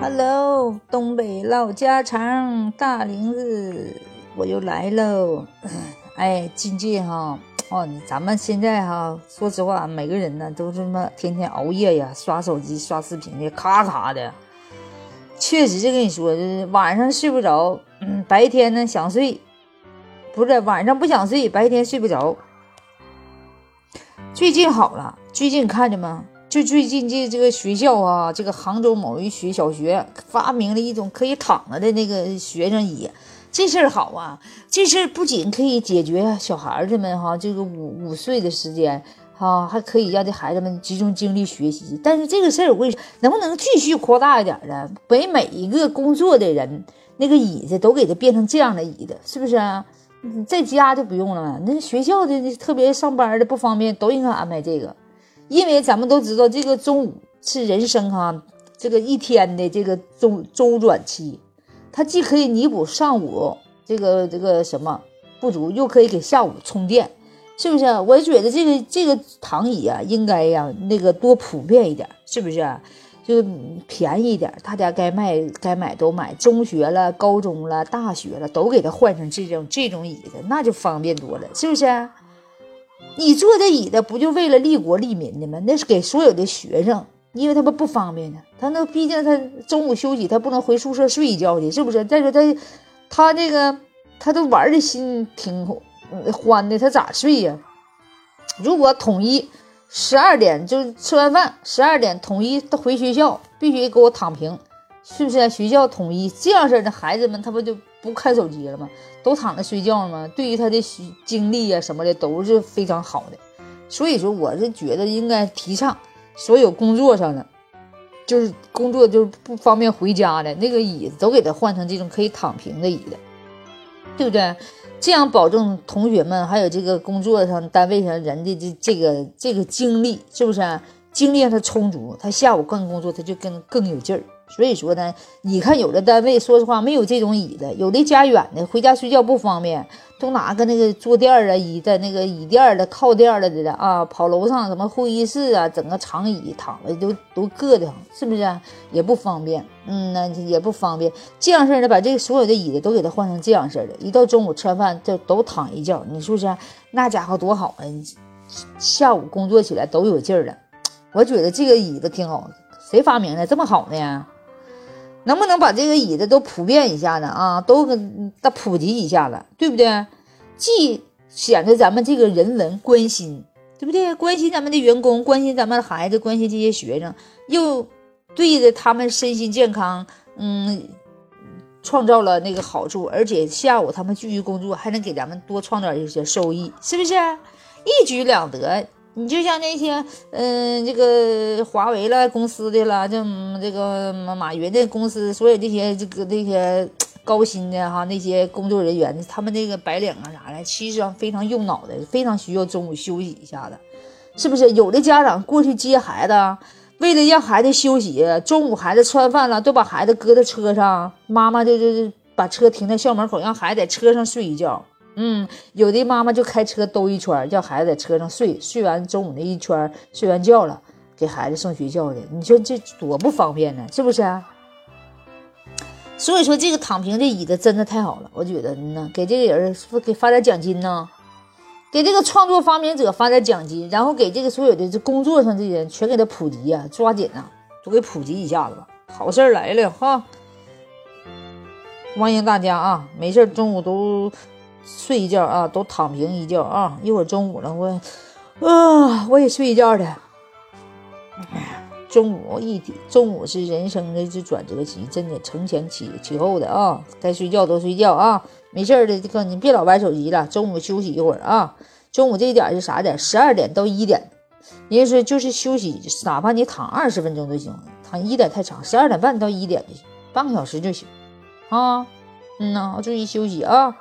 Hello，东北老家常大玲子，我又来喽。哎，金靖哈，哦，咱们现在哈，说实话，每个人呢都是么天天熬夜呀，刷手机、刷视频的，咔咔的。确实，跟你说，就是晚上睡不着，嗯，白天呢想睡，不是晚上不想睡，白天睡不着。最近好了，最近看见吗？就最近这这个学校啊，这个杭州某一学小学发明了一种可以躺着的那个学生椅，这事儿好啊！这事儿不仅可以解决小孩子们哈这个五五岁的时间哈，还可以让这孩子们集中精力学习。但是这个事儿我跟你说，能不能继续扩大一点呢？给每一个工作的人那个椅子都给他变成这样的椅子，是不是啊？在家就不用了。那学校的特别上班的不方便，都应该安排这个。因为咱们都知道，这个中午是人生哈，这个一天的这个周周转期，它既可以弥补上午这个这个什么不足，又可以给下午充电，是不是？我觉得这个这个躺椅啊，应该呀那个多普遍一点，是不是？就便宜一点，大家该卖该买都买。中学了、高中了、大学了，都给他换成这种这种椅子，那就方便多了，是不是？你坐这椅子不就为了利国利民的吗？那是给所有的学生，因为他们不方便呢。他那毕竟他中午休息，他不能回宿舍睡一觉去，是不是？再说他，他这个他都玩的心挺欢的，他咋睡呀？如果统一十二点就吃完饭，十二点统一回学校，必须给我躺平，是不是？学校统一这样式的孩子们，他不就？不看手机了吗？都躺着睡觉了吗？对于他的精力呀什么的都是非常好的。所以说，我是觉得应该提倡所有工作上的，就是工作就是不方便回家的那个椅子，都给他换成这种可以躺平的椅子，对不对？这样保证同学们还有这个工作上单位上人的这这个这个精力，是不是？精力让他充足，他下午干工作他就更更有劲儿。所以说呢，你看有的单位，说实话没有这种椅子，有的家远的，回家睡觉不方便，都拿个那个坐垫儿啊、椅的那个椅垫的、靠垫的的啊，跑楼上什么会议室啊，整个长椅躺着都都硌得慌，是不是？也不方便，嗯，那也不方便。这样式的，把这个所有的椅子都给它换成这样式的，一到中午吃完饭就都躺一觉，你说是那家伙多好啊！下午工作起来都有劲儿了。我觉得这个椅子挺好，谁发明的这么好呢？能不能把这个椅子都普遍一下呢？啊，都给它普及一下子，对不对？既显得咱们这个人文关心，对不对？关心咱们的员工，关心咱们的孩子，关心这些学生，又对着他们身心健康，嗯，创造了那个好处，而且下午他们继续工作，还能给咱们多创造一些收益，是不是？一举两得。你就像那些，嗯，这个华为了公司的了，这这个马云的公司，所有这些这个那些高薪的哈，那些工作人员，他们那个白领啊啥的，其实上非常用脑的，非常需要中午休息一下子，是不是？有的家长过去接孩子，为了让孩子休息，中午孩子吃完饭了，都把孩子搁在车上，妈妈就就就把车停在校门口，让孩子在车上睡一觉。嗯，有的妈妈就开车兜一圈，叫孩子在车上睡，睡完中午那一圈，睡完觉了，给孩子送学校的。你说这多不方便呢，是不是啊？所以说这个躺平的椅子真的太好了，我觉得呢，给这个人是不是给发点奖金呢？给这个创作发明者发点奖金，然后给这个所有的这工作上的人全给他普及呀，抓紧呐，都给普及一下子吧。好事来了哈，欢迎大家啊，没事中午都。睡一觉啊，都躺平一觉啊！一会儿中午了，我啊，我也睡一觉的。中午一中午是人生的这转折期，真的承前启启后的啊！该睡觉都睡觉啊，没事的这个你别老玩手机了，中午休息一会儿啊。中午这一点是啥点？十二点到一点，人家说就是休息，哪怕你躺二十分钟都行，躺一点太长，十二点半到一点就行，半个小时就行啊。嗯呐，注意休息啊。